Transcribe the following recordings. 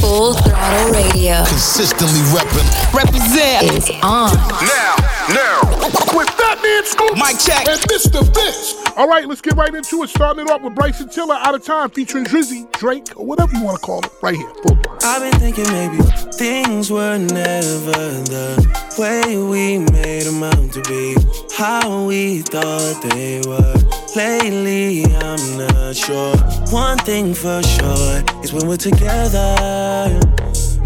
Full Throttle Radio. Consistently repping. Represent is on. Now, now. With Fatman Scoop. Mic check. And Mr. Vince. All right, let's get right into it. Starting it off with Bryson Tiller, Out of Time, featuring Drizzy, Drake, or whatever you want to call it. Right here. Full. I've been thinking maybe things were never the way we made them out to be. How we thought they were. Lately, I'm not sure. One thing for sure is when we're together,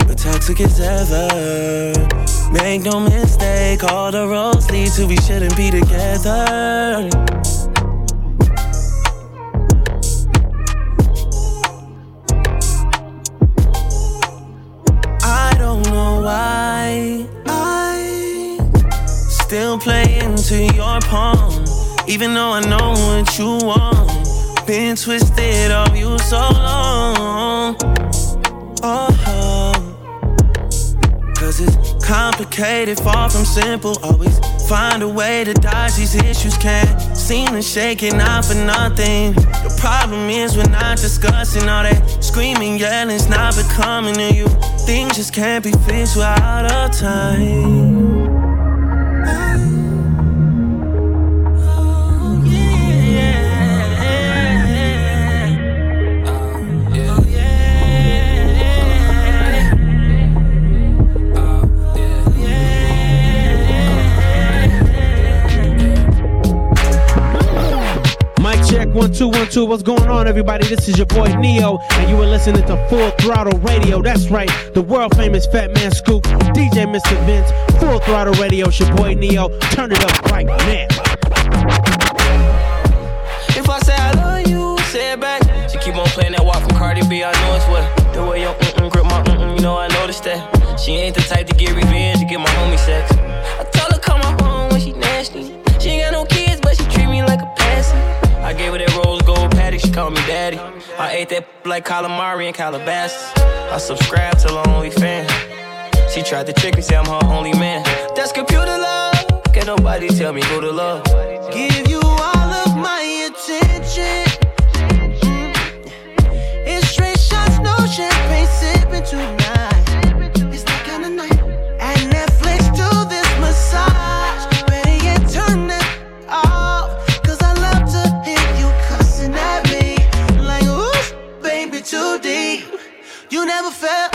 we're toxic as ever. Make no mistake, all the roads lead to we shouldn't be together. Why I still play into your palm, even though I know what you want. Been twisted of you so long. Oh, cause it's complicated, far from simple. Always find a way to dodge these issues. Can't seem to shake it out for nothing. The problem is we're not discussing all that screaming, yelling's not becoming to you. Things just can't be fixed without a time. Two one two. What's going on, everybody? This is your boy Neo, and you are listening to Full Throttle Radio. That's right, the world famous Fatman Scoop, DJ Mr. Vince, Full Throttle Radio. It's your boy Neo. Turn it up right now. If I say I love you, say it back. She keep on playing that walk from Cardi B. I know it's what the way your mm-mm grip my mm-mm. You know I noticed that. She ain't the type to get revenge to get my homie sex. I I gave her that rose gold patty, she called me daddy. I ate that like calamari and Calabasas. I subscribed to her OnlyFans. She tried to trick me, say I'm her only man. That's computer love. Can't nobody tell me who to love. Give you all of my attention. It's straight shots, no champagne sipping tonight. You never felt.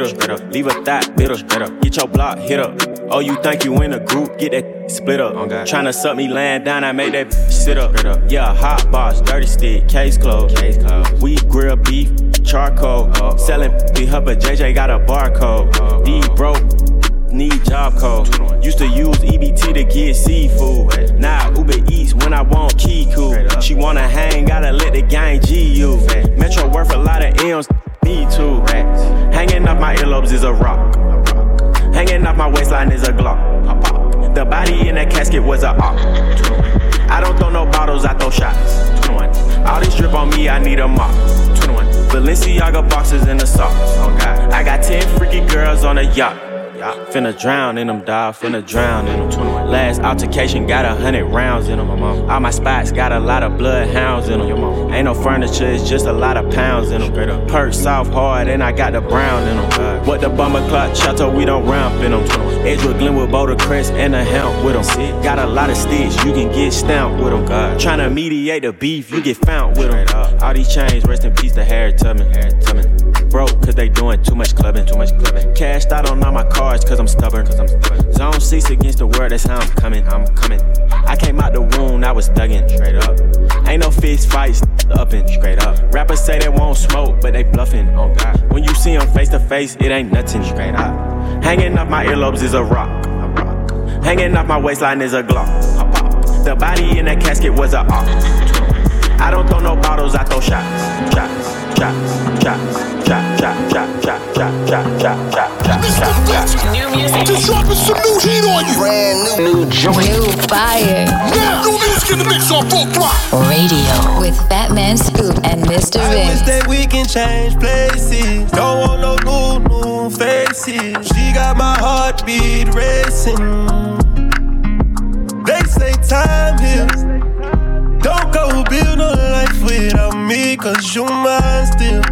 Guap up. Leave a thought bitter, up. Get your block hit up. Oh, you think you in a group? Get that split up. Oh. Tryna suck me laying down, I make that sit up. Up. Yeah, hot box, dirty stick, case closed. Case closed. We grill beef, charcoal. Oh, Selling be her, but JJ got a barcode. Oh, D broke need job code. Used to use EBT to get seafood. Now Uber Eats when I want Kiku. She wanna hang, gotta let the gang G you. Metro worth a lot of M's, me too. Earlobes is a rock. Hanging off my waistline is a Glock. The body in that casket was a op. I don't throw no bottles, I throw shots. All this drip on me, I need a mop. Balenciaga boxes in the socks. I got 10 freaky girls on a yacht. Finna drown in them, dog. Finna drown in them. 21. Last altercation got a hundred rounds in them. All my spots got a lot of bloodhounds in them. Ain't no furniture, it's just a lot of pounds in them. Perk soft hard, and I got the brown in them. What the bummer clock chateau, we don't ramp in them. Edgewood, Glenwood, Boulder Crest, and a hemp with them. Got a lot of sticks, you can get stamped with them. Tryna mediate the beef, you get found with them. All these chains, rest in peace to Harry Tubman. Harry Tubman broke cause they doing too much clubbing, too much clubbing. Cashed out on all my cards cause I'm stubborn, cause I'm stubborn. Zone six against the world, that's how I'm coming, I'm coming. I came out the wound, I was thugging, straight up. Ain't no fist fights, up and straight up. Rappers say they won't smoke, but they bluffing, oh God. When you see them face to face, it ain't nothing, straight up. Hanging off my earlobes is a rock. Hanging off my waistline is a Glock. The body in that casket was a op. in the mix on full throttle. Radio with Fatman Scoop and Mr. I wish that we can change places. Don't want no new, new faces. She got my heartbeat racing. They say time heals. Don't go build no life without me, cause you mine still.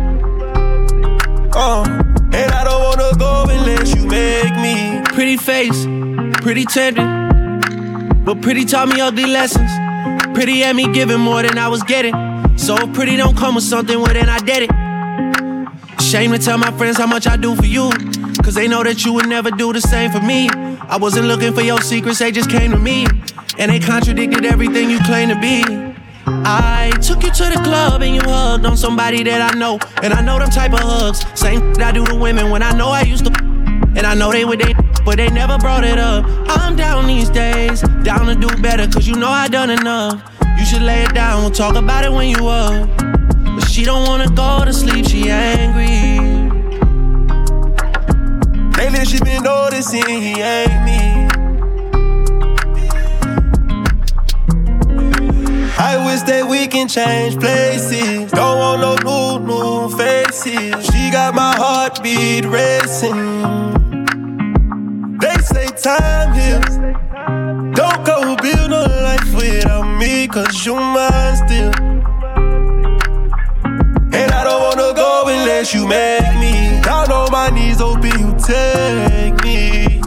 Uh, and I don't wanna go unless you make me. Pretty face, pretty tempting. But pretty taught me ugly lessons. Pretty had me giving more than I was getting. So pretty don't come with something, well then I did it. Shame to tell my friends how much I do for you. Cause they know that you would never do the same for me. I wasn't looking for your secrets, they just came to me. And they contradicted everything you claim to be. I took you to the club and you hugged on somebody that I know. And I know them type of hugs. Same that I do to women when I know I used to. And I know they would they, but they never brought it up. I'm down these days, down to do better, cause you know I done enough. You should lay it down, we'll talk about it when you up. But she don't wanna go to sleep, she angry. Lately she been noticing he ain't me. I wish that we can change places. Don't want no new, new faces. She got my heartbeat racing. Time heals. Don't go build no life without me, cause you mine still. And I don't wanna go unless you make me. Down on my knees, hoping you take me.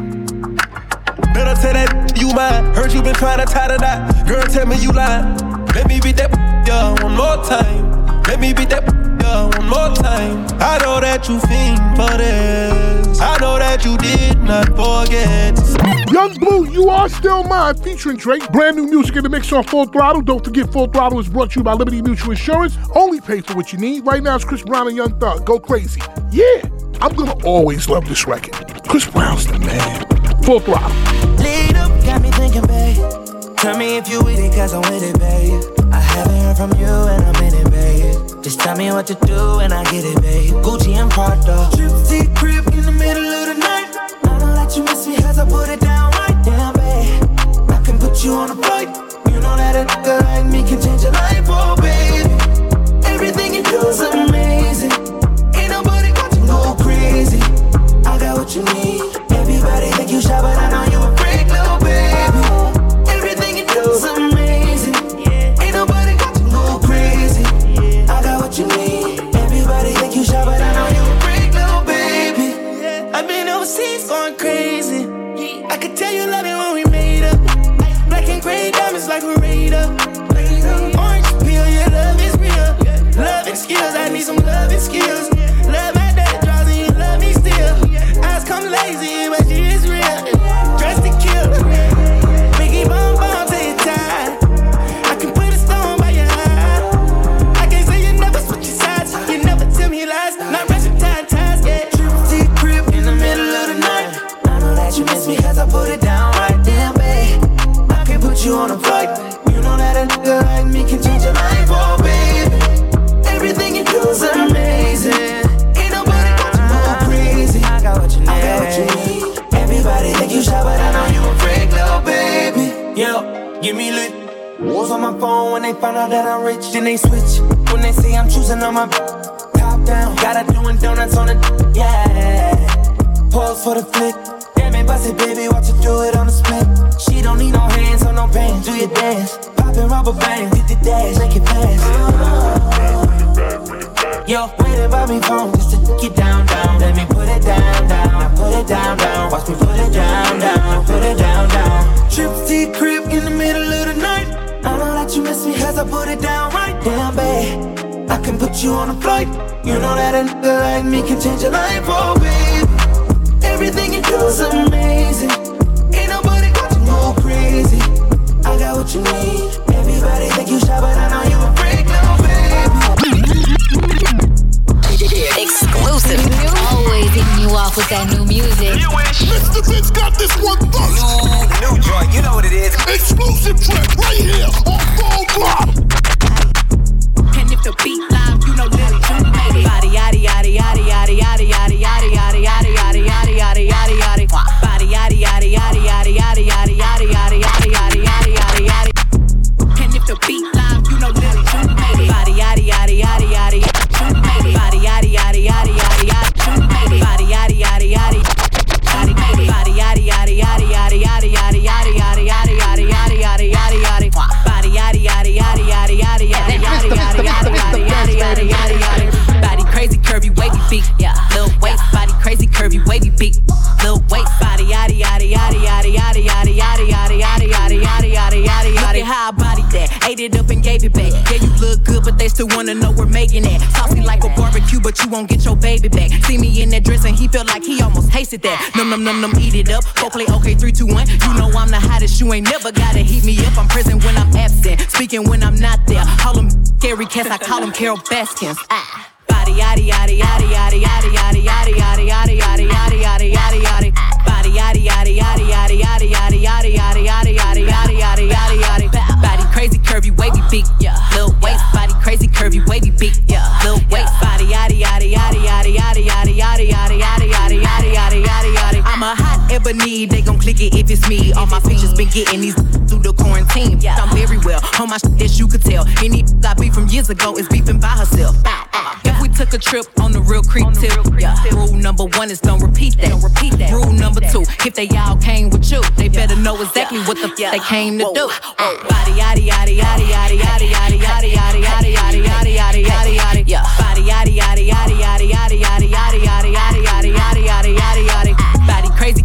Better tell that you mine. Heard you been trying to tie the knot. Girl, tell me you lying. Let me beat that yeah, one more time. Let me beat that yeah, one more time. I know that you fiend for this. I know that you did not forget. Yung Bleu, you are still mine, featuring Drake. Brand new music in the mix on Full Throttle. Don't forget, Full Throttle is brought to you by Liberty Mutual Insurance. Only pay for what you need. Right now, it's Chris Brown and Young Thug. Go crazy. Yeah, I'm gonna always love this record. Chris Brown's the man. Full Throttle. Lead up, got me thinking, babe. Tell me if you with it, cause I'm with it, babe. I haven't heard from you and I'm in it, babe. Just tell me what to do and I get it, babe. Gucci and Prada. Trip crib in the middle of the night. I don't let you miss me cause I put it down right down, babe. I can put you on a flight. You know that a nigga like me can change your life, oh, baby. Everything you do is amazing. Tell you love it when we made up. Black and gray diamonds like a radar. Orange peel, your love is real. Love and skills, I need some love and skills. On my phone when they find out that I'm rich? Then they switch. When they say I'm choosing on my top down. Gotta doing donuts on the yeah. Pause for the flick. Damn it, bust it, baby, watch her do it on the split. She don't need no hands or no pants. Do your dance. Poppin' rubber bands, hit the dash, make it fast. Yo, waiting by me phone just to get down, down. Let me put it down, down. Now put it down, down. Watch me put it down, down. Put it down, down. Trip to crib in the middle of the night. I know that you miss me cause I put it down right. Damn, babe. I can put you on a flight. You know that a nigga like me can change your life, oh, babe. Everything you do is Num num num eat it up. Go play okay, three two one. You know I'm the hottest, you ain't never gotta heat me up. I'm present when I'm absent, speaking when I'm not there. Call him scary cats, I call him Carol Baskins. Ah. Body yaddy yaddy yaddy yaddy yaddy yaddy yaddy yaddy yaddy yaddy yaddy yaddy yaddy yaddy. Body yaddy yaddy yaddy yaddy yaddy yaddy yaddy yaddy yaddy yaddy yaddy yaddy yaddy. Body crazy curvy wavy beat, ebony, they gon' click it if it's me. All my features been getting these through the quarantine. I'm very well on my shit you could tell. Any I beef from years ago is beefing by herself. If we took a trip on the real creep tip, yeah. Rule number one is don't repeat that. Don't repeat that. Rule number two, if they all came with you, they better know exactly what the f- they came to do. Body yaddy yaddy yaddy yaddy yaddy yaddy yaddy yaddy yaddy yaddy yaddy yaddy yaddy yaddy. Yeah. Body yaddy yaddy yaddy yaddy yaddy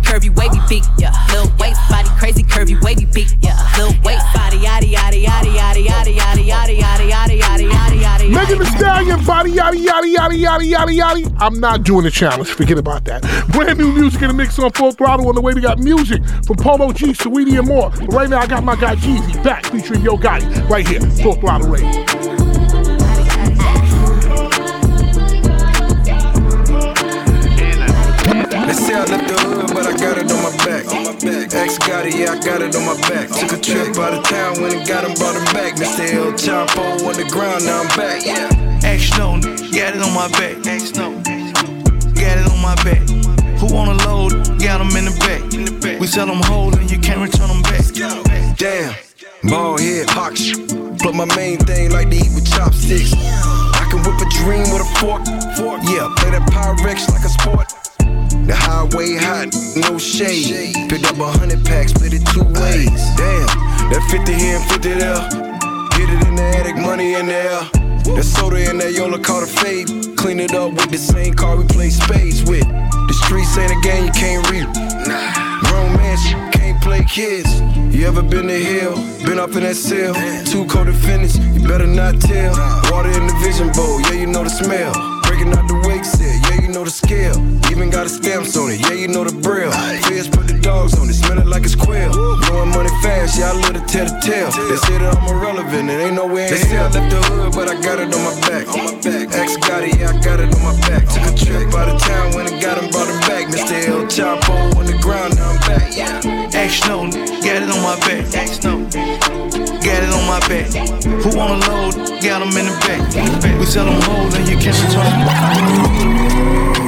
curvy wavy beat, yeah. Lil waist body crazy curvy wavy beat, yeah. Lil waist body yaddy yaddy yaddy yaddy yaddy yaddy yaddy yaddy yaddy yaddy yaddy yaddy. Megan Thee Stallion, body yaddy yaddy yaddy yaddy yaddy yaddy. I'm not doing the challenge. Forget about that. Brand new music in the mix on full throttle. On the way, we got music from Polo G, Saweetie, and more. But right now, I got my guy Jeezy back featuring Yo Gotti right here, full throttle radio. They say I left the back. Ex got it, yeah, I got it on my back. Took a trip out of town, when and got him, brought him back. Mr. El Chapo on the ground, now I'm back. Yeah. X no, got it on my back. X no, got it on my back. Who wanna load? Got them in the back. We sell them whole and you can't return them back. Damn, ball head, sh- But my main thing like to eat with chopsticks. I can whip a dream with a fork. fork. Yeah, play that Pyrex like a sport. The highway hot, no shade. Picked up a hundred packs, split it two ways. Damn, that 50 here and 50 there. Get it in the attic, money in the air. That soda in that Yola caught a fade. Clean it up with the same car we play spades with. The streets ain't a game you can't read. Nah. Grown man can't play kids. You ever been to hell? Been up in that cell? Too cold to finish, you better not tell. Water in the vision bowl, yeah, you know the smell. Breaking out the wake set, you know the scale. Even got a stamps on it, yeah, you know the braille. Feds put the dogs on it, smell it like it's quail. Blowing money fast, yeah, I live to tell the tale. They say that I'm irrelevant, and ain't nowhere in They say I left the hood, but I got it on my back. On my back. Ex got it, yeah, I got it on my back. Took a trip out of town, when and got him, brought him back. Mr. El Chapo on the ground, now I'm back. Yeah. No, got it on my back. Got it on my back. Who wanna load? Got them in the back. We sell them whole and you can't return them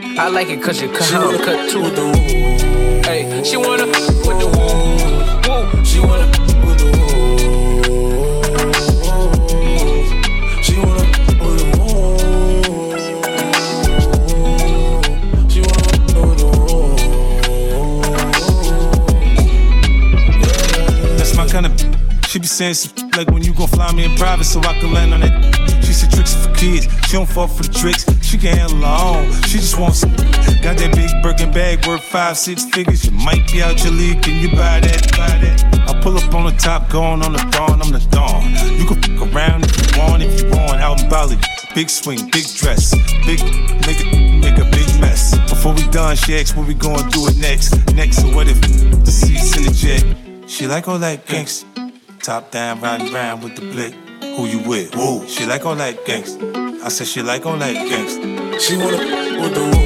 I like it cause you cut how I'm cut too. Hey, she wanna with the woo, woo. She wanna with the woo. She wanna with the woo. She wanna with the That's my kind of. She be saying some like when you gon' fly me in private so I can land on that. She said tricks for kids. She don't fall for the tricks. She can handle her own. She just wants some. Got that big Birkin bag worth five, six figures. You might be out your league. Can you buy that? Buy that? I pull up on the top, going on the dawn. I'm the dawn. You can fuck around if you want, if you want. Out in Bali. Big swing, big dress. Big nigga, a big mess. Before we done, she asked what we gonna do it next. Next, so what if the seats in the jet? She like all that gangsta. Top down, riding round with the blick. Who you with? Whoa. She like all that gangsta. I said she like all that gangsta. She wanna with the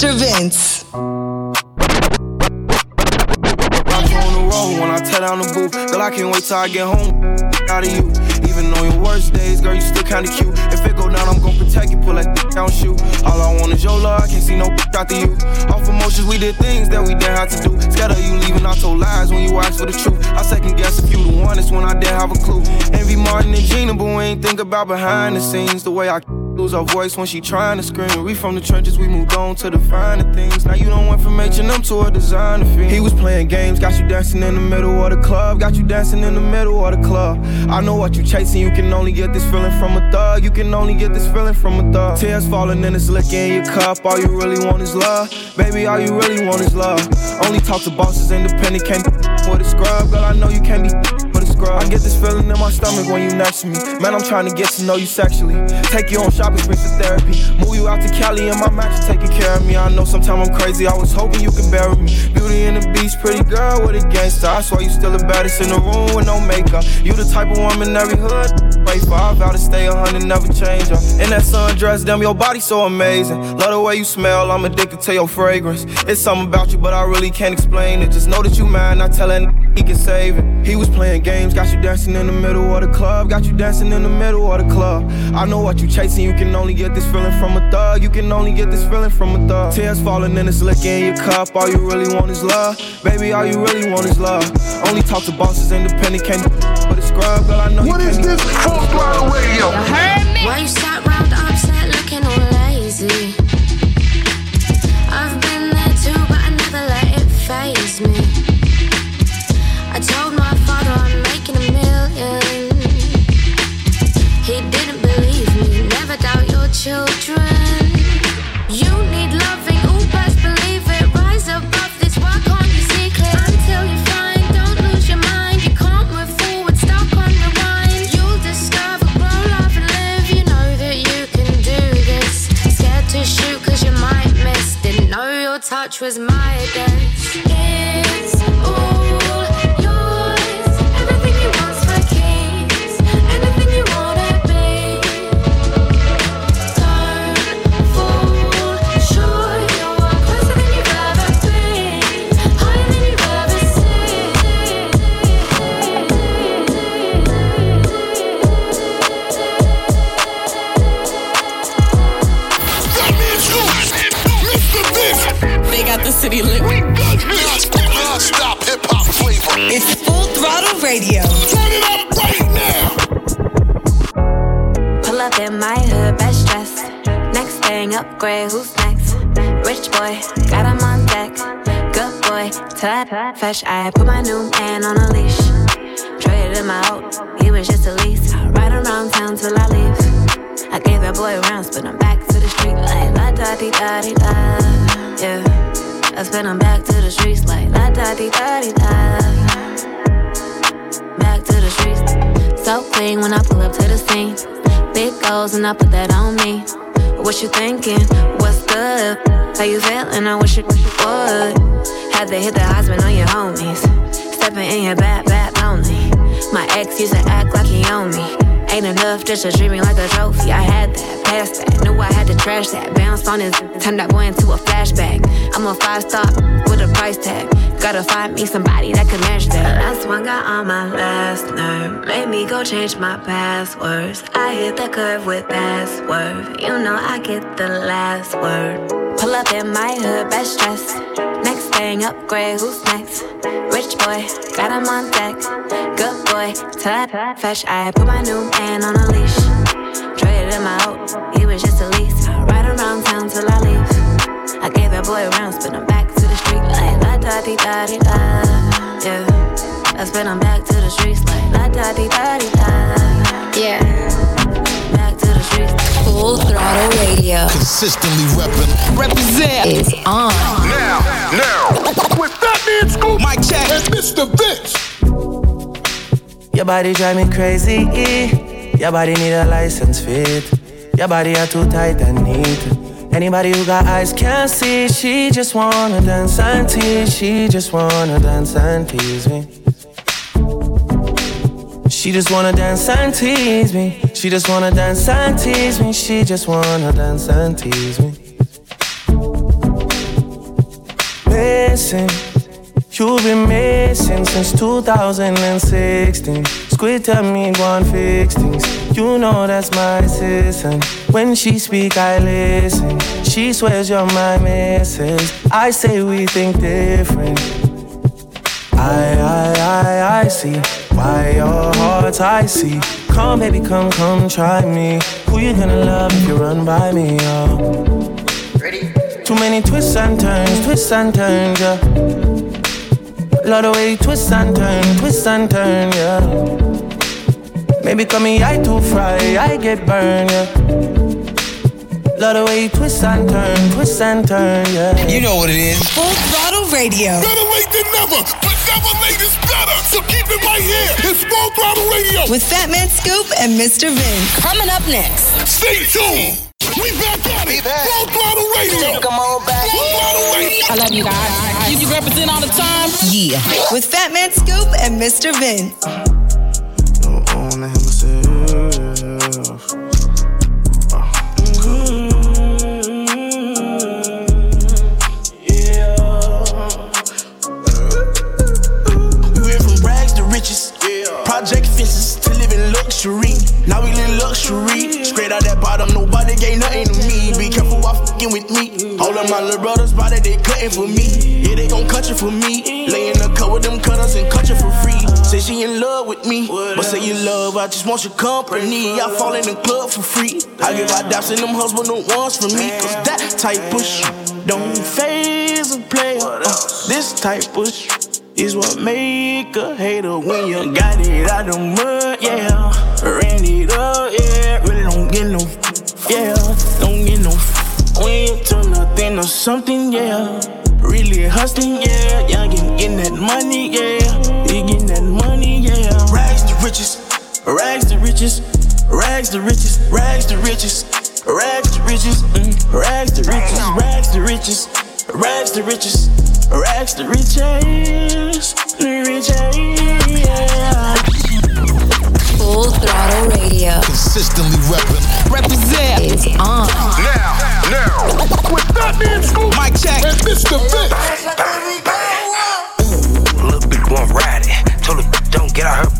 Mr. Vince. On the road when I tear down the booth. Girl, I can't wait till I get home. Out of you. Even on your worst days, girl, you still kinda cute. If it go down, I'm gon' protect you. Pull that down, shoot. All I want is your love. I can't see no after you. Off emotions, we did things that we didn't have to do. Scared you leaving, I told lies when you asked for the truth. I second guess if you the one, it's when I didn't have a clue. Envy Martin and Gina, but we ain't think about behind the scenes. The way I lose our voice when she trying to scream. We from the trenches, we moved on to the finer things. Now you don't went from H&M to a designer fiend. He was playing games, got you dancing in the middle of the club. Got you dancing in the middle of the club. I know what you chasing, you can only get this feeling from a thug. You can only get this feeling from a thug. Tears falling in it's liquor in your cup. All you really want is love. Baby, all you really want is love. Only talk to bosses, independent, can't be with a scrub. Girl, I know you can't be. I get this feeling in my stomach when you next to me. Man, I'm trying to get to know you sexually. Take you on shopping sprees for therapy. Move you out to Cali and my mattress taking care of me. I know sometimes I'm crazy. I was hoping you could with me. Beauty and the beast, pretty girl with a gangster. I swear you still the baddest in the room with no makeup. You the type of woman every hood pray for. I vow to stay a hundred, never change her. In that sundress, damn, your body so amazing. Love the way you smell. I'm addicted to your fragrance. It's something about you, but I really can't explain it. Just know that you mine. I tell that he can save it. He was playing games, dreams got you dancing in the middle of the club. Got you dancing in the middle of the club. I know what you chasing. You can only get this feeling from a thug. You can only get this feeling from a thug. Tears falling in this slick in your cup. All you really want is love. Baby, all you really want is love. Only talk to bosses independent. Can't but a scrub, girl. I know What is this? Full throttle radio. You heard me? Why you sat round upset looking all lazy? I've been there too, but I never let it phase me. Was my dance. It's all It's Full Throttle Radio. Turn it up right now. Pull up in my hood, best dressed. Next thing, upgrade, who's next? Rich boy, got him on deck. Good boy, tut, fresh. I put my new man on a leash. Traded him out, he was just a lease. Ride around town till I leave. I gave that boy rounds, but I'm back to the street like la da di da di da. Yeah, I spin him back to the streets like la da di da di da. Back to the streets. So clean when I pull up to the scene. Big goals and I put that on me. What you thinking? What's good? How you feeling? I wish you would. Had to hit the husband on your homies. Stepping in your bad, bad lonely. My ex used to act like he owned me. Ain't enough just treat me like a trophy. I had that, passed that, knew I had to trash that. Bounced on his, turned that boy into a flashback. I'm a five star with a price tag. Gotta find me somebody that can match that. Last one got on my last nerve. Made me go change my passwords. I hit the curve with password. You know I get the last word. Pull up in my hood, best dressed. Thing, upgrade, who's next? Rich boy, got him on deck. Good boy, tut, fresh. I put my new man on a leash. Traded him out, he was just a lease. Ride around town till I leave. I gave that boy rounds, but I'm back to the street like la da di da di da. Yeah, I spin him back to the streets like la da di da di da. Yeah, back to the streets. Full Throttle Radio Consistently reppin'. Represent is on. Now, now. With Fatman Scoop Mike check. and Mr. Vince. Your body drive me crazy. Your body need a license fit. Your body are too tight and neat. Anybody who got eyes can't see. She just wanna dance and tease. She just wanna dance and tease me. She just wanna dance and tease me. She just wanna dance and tease me. She just wanna dance and tease me. Missing, you've been missing since 2016. Squid tell me and fix things. You know that's my assistant. When she speak, I listen. She swears you're my missus. I say we think different. I, I, I, I see why your heart's icy. Come, baby, come, come, try me. Who you gonna love if you run by me, oh? Ready? Too many twists and turns, twists and turns, yeah. Love the way you twist and turn, twist and turn, yeah. Maybe call me I too fry, I get burned, yeah. Love the way you twist and turn, twist and turn, yeah. You know what it is. Full Throttle Radio. Better late than never, but never late is better. So keep it right here. It's Full Throttle Radio. With Fatman Scoop and Mr. Vince. Coming up next. Stay tuned. We back at it. Full Throttle Radio. Come on back. Full Throttle Radio. I love you guys. You, you represent all the time. Yeah. With Fatman Scoop and Mr. Vince. Don't own himself. Now we live luxury. Straight out that bottom, nobody gave nothing to me. Be careful while fucking with me. All of my little brothers body, they cutting for me. Yeah, they gon' cut you for me. Lay in the cut with them cutters and cut you for free. Say she in love with me. But say you love, I just want your company. I fall in the club for free. I give out daps in them but no ones for me. Cause that type of shit don't phase a player. Uh, this type of shit is what make a hater when you got it out the mud, yeah. Ran it up, yeah. Really don't get no, yeah. Don't get no. When you turn nothing or something, yeah. Really hustling, yeah. Y'all getting, getting that money, yeah. You getting that money, yeah. Rags to riches, rags to riches, rags to riches, rags to riches, rags to riches, mm. rags to riches, rags to riches, rags to riches, rags to riches, riches, yeah. Full throttle radio. Consistently repping. Represent is on. Now, now. With that man Scoop. Mike check. And Mr. Vince. Little bitch won't ride it. Told her don't get out her body. Get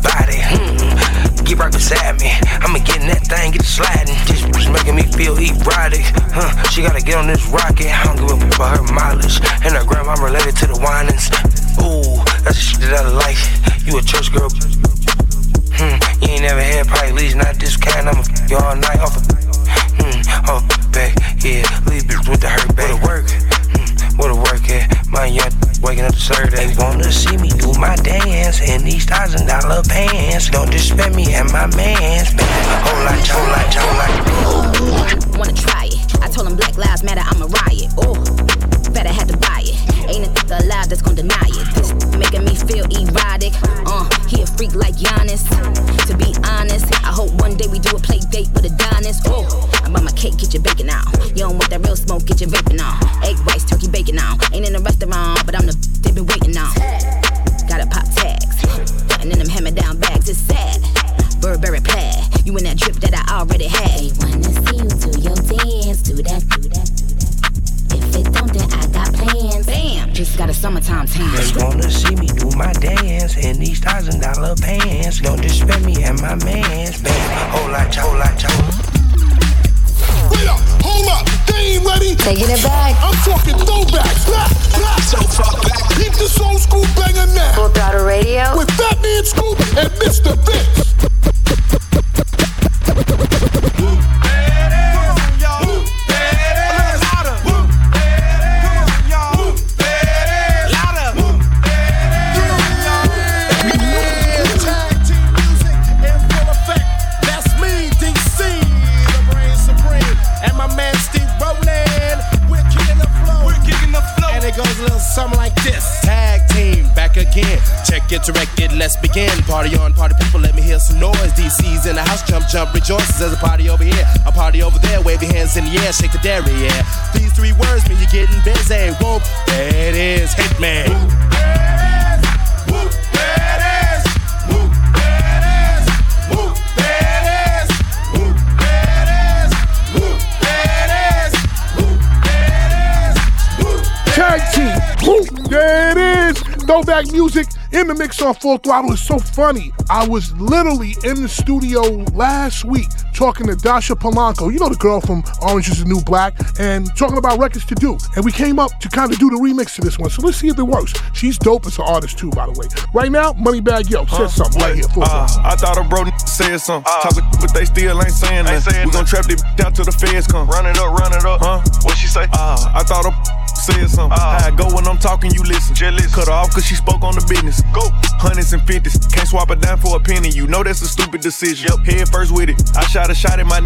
right beside me. I'ma get in that thing, get sliding. This was making me feel erotic. Huh? She gotta get on this rocket. I don't give a f- about her mileage. And her grandma I'm related to the whinings. Ooh, that's the shit that I like. You a church girl. Hmm. You ain't never had probably least not this kind. I'ma f- you all night off. A- hmm. Oh, back. Yeah, leave bitch with the hurt back. What work? Hmm. What a work at? My young waking up serve They wanna see me do my dance in these thousand dollar pants. Don't disrespect me and my mans. Baby, whole lot, whole lot, whole lot. Wanna try it? I told him Black Lives Matter, I'm a riot. Oh, better had to buy it. Ain't a thick alive that's gonna deny it. This making me feel erotic. Uh, he a freak like Giannis. To be honest, I hope one day we do a play date with Adonis. Oh, I buy my cake, get your bacon out. You don't want that real smoke, get your vaping on. Egg rice, turkey bacon on. Already had. They wanna see you do your dance, do that, do that, do that. If it don't, then I got plans. Bam, just got a summertime tan. They wanna see me do my dance in these thousand dollar pants. Don't disrespect me and my mans. Baby, whole lot, whole lot, whole lot. Wait up, hold up, they ain't ready. Taking it back. I'm talking throwbacks. Blah, blah. So far back. Keep the soul school banger now. Full throttle radio. With Fatman Scoop and Mr. Vince. The air, shake the dairy, yeah. These three words mean you're getting busy. Whoop, there it is, Hitman. Tag team. Woo, there it is. Throwback music in the mix on full throttle is so funny. I was literally in the studio last week talking to Dasha Polanco, you know the girl from Orange is the New Black, and talking about records to do. And we came up to kind of do the remix to this one. So let's see if it works. She's dope as an artist too, by the way. Right now, Moneybagg Yo said something right here. Full Uh, throttle. I thought a bro said something. Talking, but they still ain't saying nothing. We gon' trap this down till the feds come. Run it up, run it up. Huh? What she say? Uh, I thought a said something. Ah. How I go when I'm talking, you listen. Cut her off cause she spoke on the business. Go. Hundreds and fifties. Can't swap a dime for a penny. You know that's a stupid decision. Yep. Head first with it. I shot a shot at my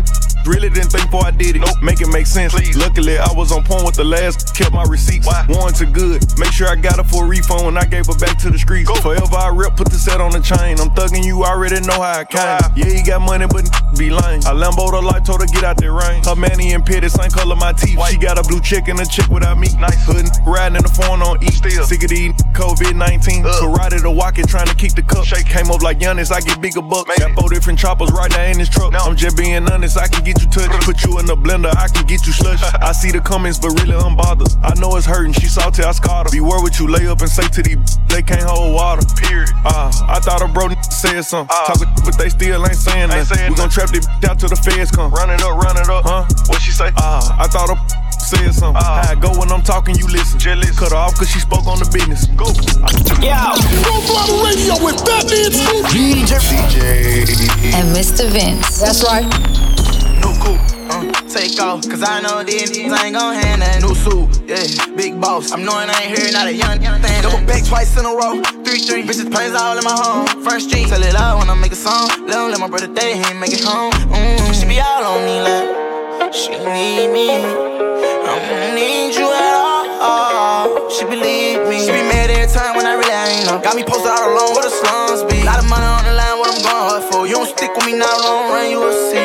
Really didn't think before I did it. Nope. Make it make sense. Luckily, I was on point with the last. Kept my receipts. Why? Warranted good. Make sure I got her for a refund when I gave her back to the streets. Forever I rep, put the set on the chain. I'm thugging you, I already know how I came. Yeah, he got money, but n- be lame. I Lambo the life, told her get out that rain. Her manny and pitted, same color my teeth. She got a blue chick and a chick without me. Nice. Hood riding in the phone on E. Still. Sick of these COVID 19. Karate to walk it, trying to keep the cup. Shake came up like Giannis, I get bigger bucks. Got four different choppers right there in this truck. I'm just being honest, I can get you touched. Put you in the blender, I can get you slush. I see the comments, but really unbothered. I know it's hurting, she salty, I scarred her. Beware what you lay up and say to these, they can't hold water. Period. Uh, I thought a bro said something. Talking, but they still ain't saying nothing. We gon' trap this out till the feds come. Run it up, run it up. Huh? What she say? Uh, I thought a said something. How I go when I'm talking, you listen. Cut her off cause she spoke on the business. Go. Yeah. Go Throttle Radio with Fatman Scoop. DJ. DJ. And Mr. Vince. That's right. Uh, take off, cause I know these niggas ain't gon' hand that new suit. Yeah, big boss. I'm knowing I ain't here, not a young, thing. Double back twice in a row, three, three. Bitches plays all in my home. First street, tell it out when I make a song. Let him let my brother day, he ain't make it home. Mm, she be all on me like, she need me. I don't need you at all. She believe me. She be mad every time when I really ain't know. Got me posted out alone where the slums be. Lot of money on the line, what I'm going hard for. You don't stick with me now, long run, you will see.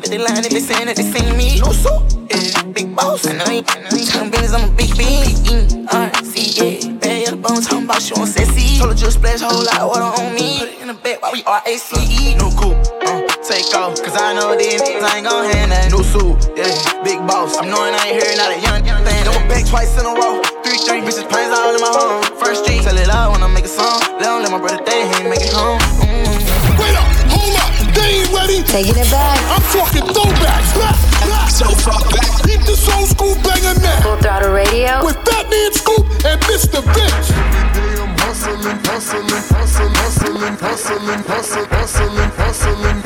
Tell you that they saying that they seen me. No suit, yeah, big boss. I know you, I know you telling business, I'm a big bean. R-C, yeah. Bad yellow bones, talking about showing sexy. Told her just splash whole lot of water on me. Put it in the bed while we R-A-C-E. No coupe, uh, take off. Cause I know these niggas ain't gon' hand that. No suit, yeah, big boss. I'm knowing I ain't here, not a young, young thing. Double back twice in a row. Three, three, bitches plays all in my home. First street, tell it out when I make a song. Let him let my brother day, he ain't make it home ready? Taking it back. I'm talking throwbacks. Back, back. So far back. Keep the soul school banging now. Full throttle radio. With Fatman Scoop and Mr. Bitch. Every day I'm Hustling, hustling, hustling, hustling, hustling, hustling, hustling, hustling.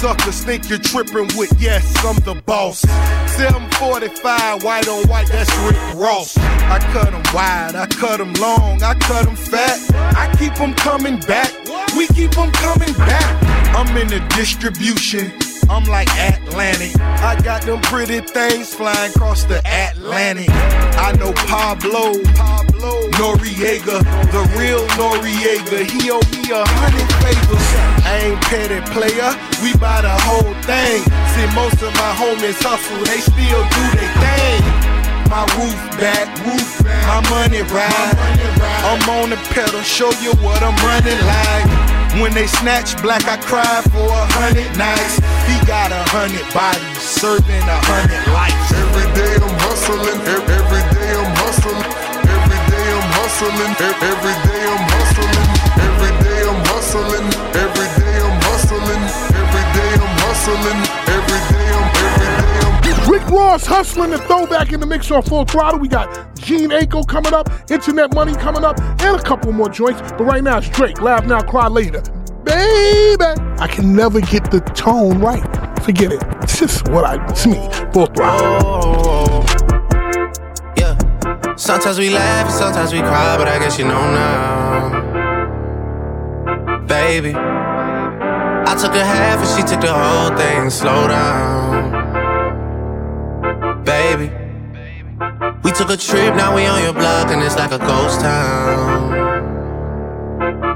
suckers think you're tripping with? Yes, I'm the boss. 745, white on white, that's Rick Ross. I cut them wide, I cut them long, I cut them fat. I keep them coming back, we keep them coming back. I'm in the distribution. I'm like Atlantic. I got them pretty things flying across the Atlantic. I know Pablo, Pablo Noriega, the real Noriega. He owe me a hundred favors. I ain't petty player, we buy the whole thing. See, most of my homies hustle, they still do their thing. My roof back, roof back, my money ride. I'm on the pedal, show you what I'm running like. When they snatch black, I cry for a hundred nights. He got a hundred bodies, serving a hundred lives. Every day I'm hustling, ev- every day I'm hustling, every day I'm hustling, every day I'm hustling, every day I'm hustling, every day I'm hustling, every day I'm hustling, Ross hustling the throwback in the mix on full throttle. We got Jhené Aiko coming up, Internet Money coming up, and a couple more joints. But right now it's Drake. Laugh now, cry later. Baby, I can never get the tone right. Forget it. It's just what I. It's me. Full throttle. Oh, yeah. Sometimes we laugh sometimes we cry, but I guess you know now. Baby. I took a half and she took the whole thing. Slow down. Baby. We took a trip, now we on your block, and it's like a ghost town.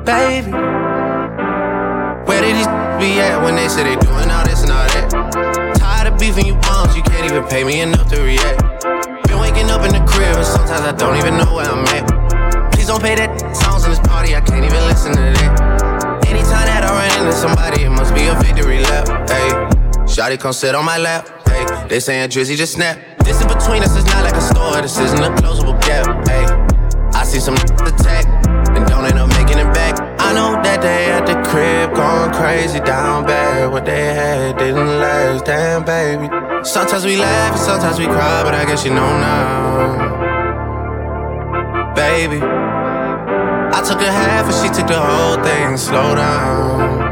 Baby. Where did these be at when they say they doing all this and all that? Tired of beefing you bums, you can't even pay me enough to react. Been waking up in the crib, and sometimes I don't even know where I'm at. Please don't pay that songs in this party, I can't even listen to that. Anytime that I run into somebody, it must be a victory lap. Hey, Shotty come sit on my lap. Hey, they saying Drizzy just snap. This in between us is not like a store, this isn't a closable gap. Hey, I see some attack and don't end up making it back. I know that they at the crib going crazy down bad. What they had didn't last, damn baby. Sometimes we laugh and sometimes we cry, but I guess you know now, baby. I took a half and she took the whole thing. Slow down,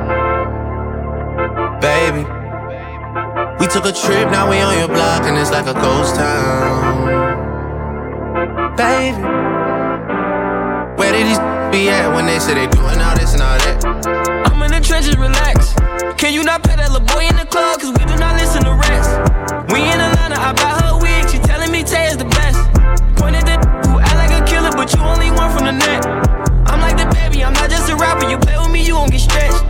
took a trip, now we on your block, and it's like a ghost town, baby. Where did these be at when they say they doing all this and all that? I'm in the trenches, relax. Can you not pet that little boy in the club? Cause we do not listen to rats. We in Atlanta, I buy her wig. She telling me Tay is the best. Pointed the who act like a killer, but you only one from the net. I'm like the baby, I'm not just a rapper. You play with me, you gon' get stretched.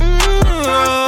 Mm-hmm.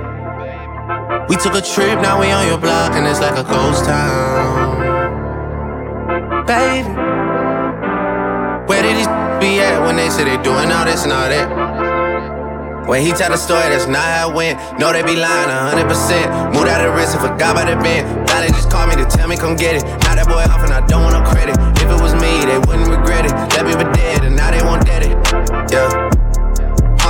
We took a trip, now we on your block, and it's like a ghost town. Baby, where did these be at when they say they doing all this and all that? When he tell the story, that's not how it went. No, they be lying 100%. Moved out of the risk and forgot about the bend. Now they just call me to tell me come get it. Now that boy off and I don't want no credit. If it was me, they wouldn't regret it. Left me for dead and now they want dead it. Yeah.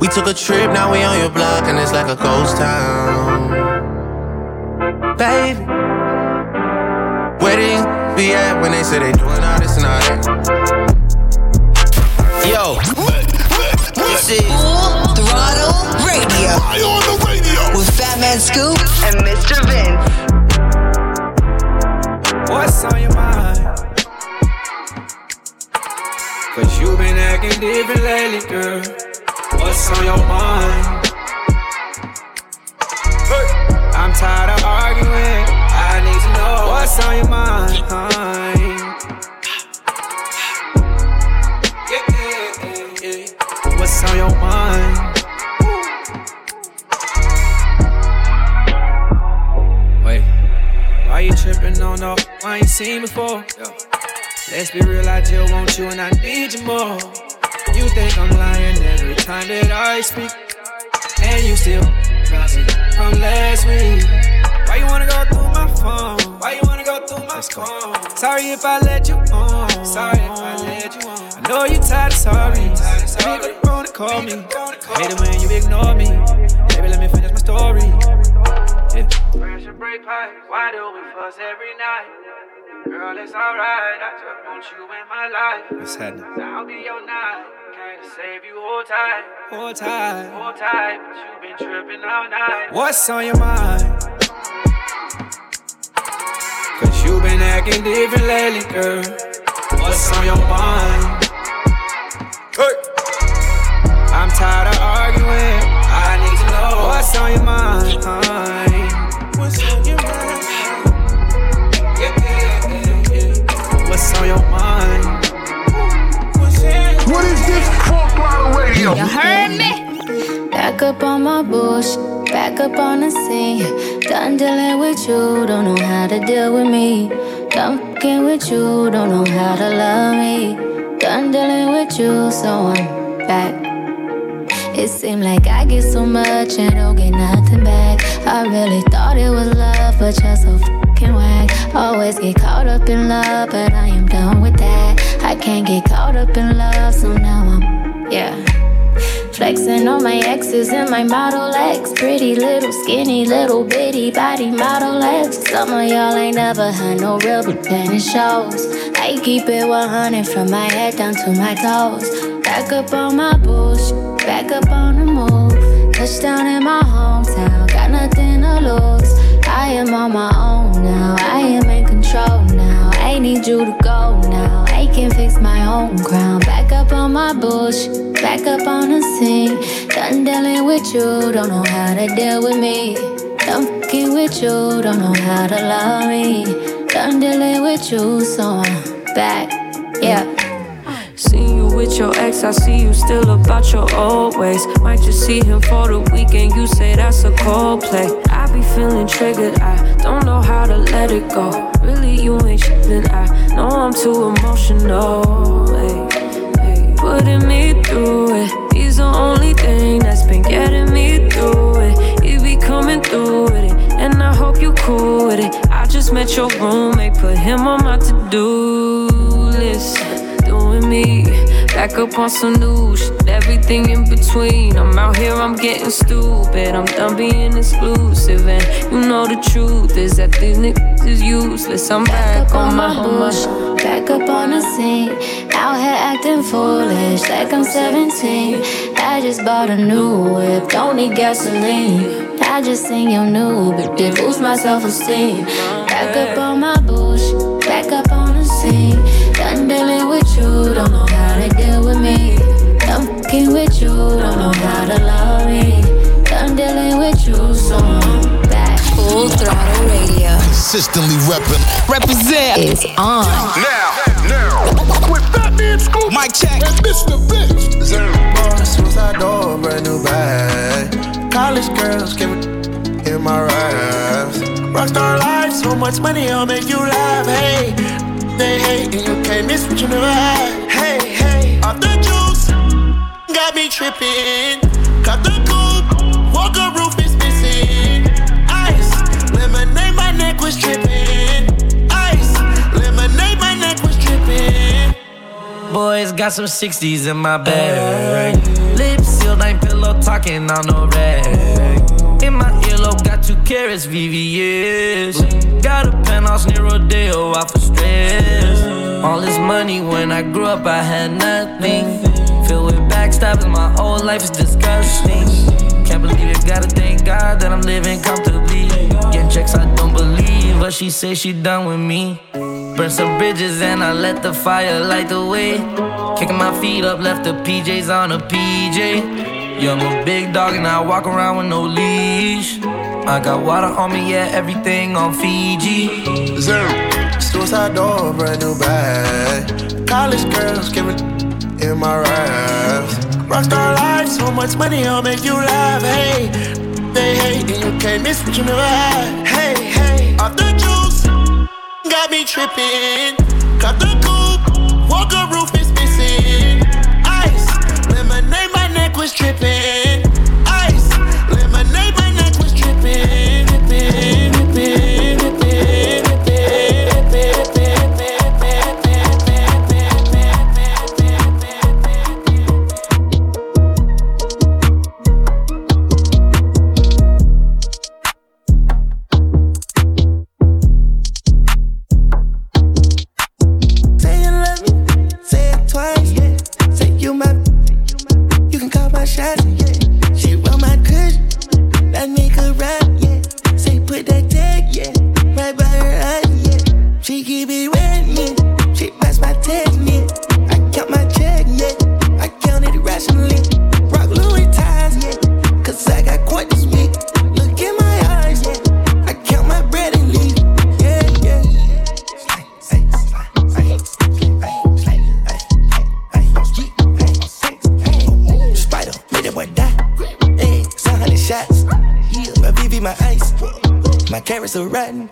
We took a trip, now we on your block, and it's like a ghost town. Baby, where these be at when they say they doing all this and all that? Yo, this is Full Throttle Radio. I on the radio. With Fatman Scoop and Mr. Vince. What's on your mind? Cause you been acting different lately, girl. What's on your mind? I'm tired of arguing. I need to know what's on your mind. What's on your mind? Wait, why you tripping on no? I ain't seen before. Let's be real, I just want you and I need you more. You think I'm lying every time that I speak, and you still gossip from last week. Why you wanna go through my phone? Why you wanna go through my phone? Sorry if I let you on. Sorry if I let you on. I know you tired of sorry. Maybe you phone and call me. Hate it when you ignore me. Baby, let me finish my story. Yeah. Pressure break pipe. Why do we fuss every night? Girl, it's alright. I just want you in my life. What's happening? I'll be your night. Can't save you hold tight. Hold tight. Hold tight. But you been tripping all night. What's on your mind? Cause you've been acting different lately, girl. What's on your mind? Hey. I'm tired of arguing. I need to know what's on your mind. What is this? Full Throttle Radio. You heard me? Back up on my bush, back up on the scene. Done dealing with you, don't know how to deal with me. Done fucking with you, don't know how to love me. Done dealing with you, so I'm back. It seemed like I get so much and don't get nothing back. I really thought it was love, but you're so fucking whack. Always get caught up in love, but I am done with that. I can't get caught up in love, so now I'm, yeah. Flexing on my exes and my Model X. Pretty little, skinny, little bitty body Model X. Some of y'all ain't never had no real, but then it shows. I keep it 100 from my head down to my toes. Back up on my bush, back up on the move. Touchdown in my hometown, got nothing to lose. I am on my own now, I am in control now. I need you to go now. I can fix my own crown. Back up on my bush, back up on the scene. Done dealing with you, don't know how to deal with me. Done fucking with you, don't know how to love me. Done dealing with you, so I'm back, yeah. Seen you with your ex, I see you still about your old ways. Might just see him for the weekend, you say that's a cold play. Be feeling triggered, I don't know how to let it go. Really, you ain't shipping, I know I'm too emotional. Ay, ay. Putting me through it, he's the only thing that's been getting me through it. He be coming through with it, and I hope you cool with it. I just met your roommate, put him on my to do back up on some new shit, everything in between. I'm out here, I'm getting stupid. I'm done being exclusive, and you know the truth is that these niggas is useless. I'm back, Back on on my my bush, back up on the scene. Out here acting foolish, like I'm 17. I just bought a new whip, don't need gasoline. I just seen your new, but it boosts my self esteem. Back up on my bush, with you, don't know how to love me. Done dealing with you, so I'm back. Full Throttle Radio Consistently repping. Represent is on. Now, now, with Fatman Scoop, Mike check. and Mr. Vince. Bar, suicide door, brand new bag. College girls give it in my raps. Rockstar life, so much money, I'll make you laugh. Hey, they hate and you can't miss what you never had. Got. Cut the coupe, walker roof is missing. Ice, lemonade, my neck was tripping. Ice, lemonade, my neck was tripping. Boys got some 60s in my bag. Lips sealed, ain't pillow talking on no rag. In my earlobe, got two carrots, VVS. Got a penthouse near Rodeo, out for stress. All this money when I grew up, I had nothing. Filled with backstabbing, my whole life is disgusting. Can't believe it, gotta thank God that I'm living comfortably. Getting checks I don't believe, but she say she done with me. Burn some bridges and I let the fire light the way. Kicking my feet up, left the PJs on a PJ. Yeah, I'm a big dog and I walk around with no leash. I got water on me, yeah, everything on Fiji. Suicide door, brand new bag. College girls give it in my raps. Rockstar life, so much money, I'll make you laugh. Hey, they hate and you can't miss what you never had. Hey, hey, off the juice, got me tripping. Cut the coupe, walker roof is missing. Ice, lemonade, my neck was tripping. She keep it with me, she pass my yeah. I count my check, yeah. I count it rationally. Rock Louis ties, yeah. Cause I got quite this week. Look in my eyes, yeah. I count my bread and leave, yeah, yeah. Spider, made that boy die. Hey, some hundred shots. My VV, my ice. My carrots are rotten.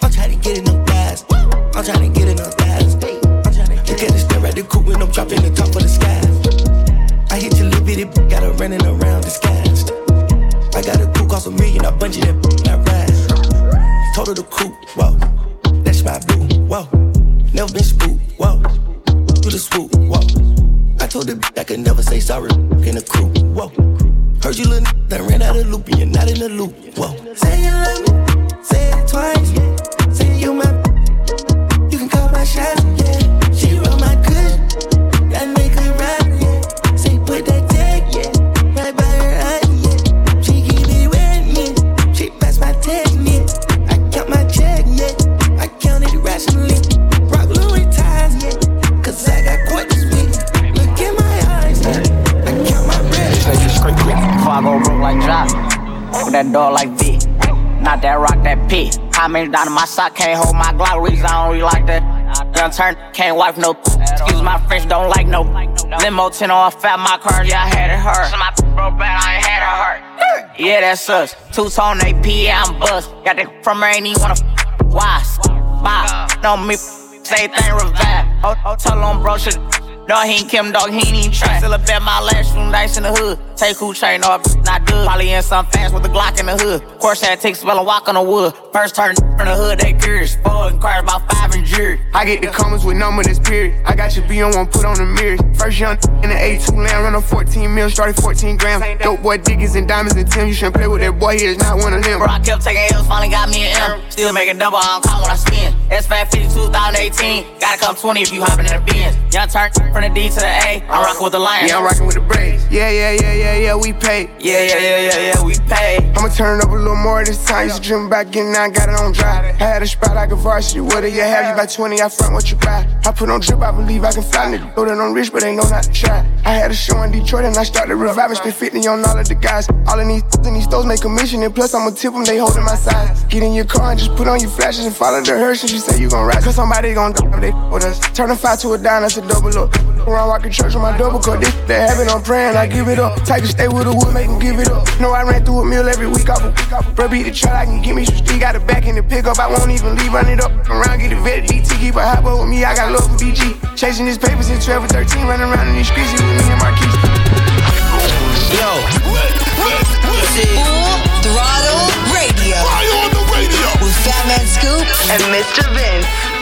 Down in my sock can't hold my Glock? Reason I don't really like that. Gun turn, can't wipe no. Excuse my French, don't like no. Limo 10 on fat, my car, yeah, I had it hurt. So my broke bad, I ain't had it hurt. Yeah, that's us. Two tone AP, yeah, I'm bust. Got that from her, ain't even wanna. f- Why? Bye. No, me, same thing, revive. Oh, oh, tell on bro, shit. No, he ain't Kim, dog, he ain't even try. Still a bet my last room dice in the hood. Take who chain off, not good. Probably in some fast with a Glock in the hood. Course had take spell and walk on the wood. First turn from the hood, they curious. Four and cars about five and jury. I get the comments with number this period. I got your B on one, put on the mirrors. First young in the A2 land, run on 14 mil, started 14 grams. Dope boy Dickies and diamonds and Tim. You shouldn't play with that boy, he is not one of them. Bro, I kept taking L's, finally got me an M. Still making double, I don't call when I spin. S550 2018. Gotta come 20 if you hopping in the Benz. Young turn from the D to the A. I'm rocking with the Lions. Yeah, I'm rocking with the Braves. Yeah, yeah, yeah, yeah, yeah, yeah, we pay. Yeah, yeah, yeah, yeah, yeah, we pay. I'ma turn it up a little more this time. Used to dream about getting out, got it on dry. I had a spot like a varsity. What do you have? You about 20, I front what you buy. I put on drip, I believe I can fly. Nigga, know that I'm rich, but they know not to try. I had a show in Detroit and I started reviving. Spent 50 on all of the guys. All of these in these stores make commission, and plus I'ma tip them, they holding my size. Get in your car and just put on your flashes and follow the hearse. And you say you gon' ride, cause somebody gon' drive they with us. Turn a five to a dime, that's a double up. Around rockin' church with my double cut. This they habit, I'm praying, I give it up. Take a stay with the wood, make them give it up. Know I ran through a meal every week off a week off. Bro, beat the truck, I can give me some street. Got a back in the pickup, I won't even leave, run it up. Around, get a vet, DT, keep a hot boy with me, I got love for BG. Chasing his papers since 12 or 13, running around in these streets with me and Marquise. Yo. Full Throttle Radio. on the radio. With Fatman Scoop and Mr. Vince.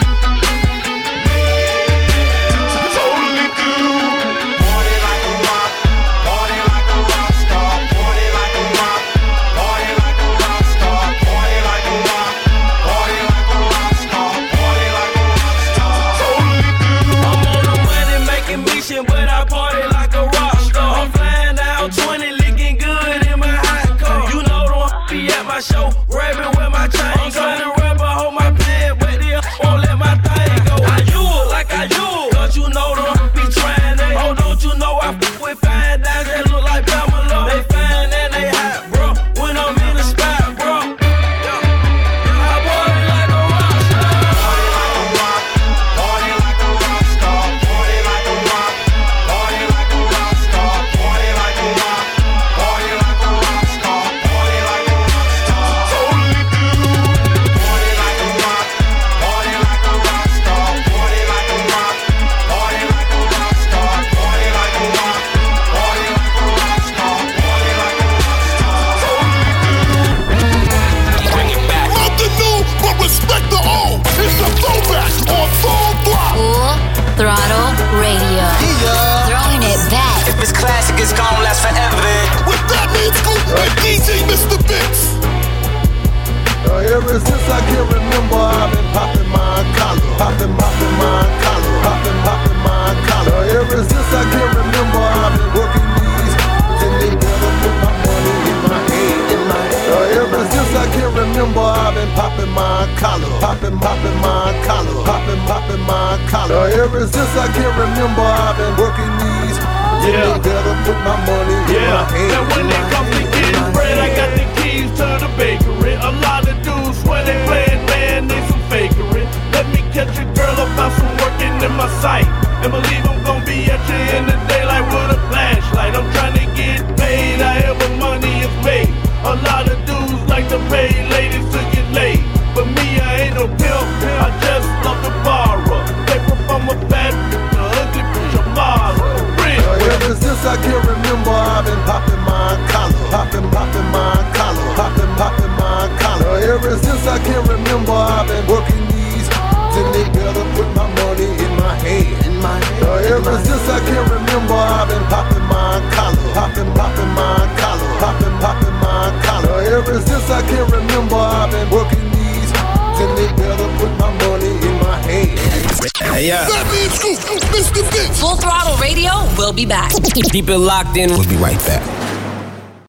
Be back. Keep it locked in. We'll be right back.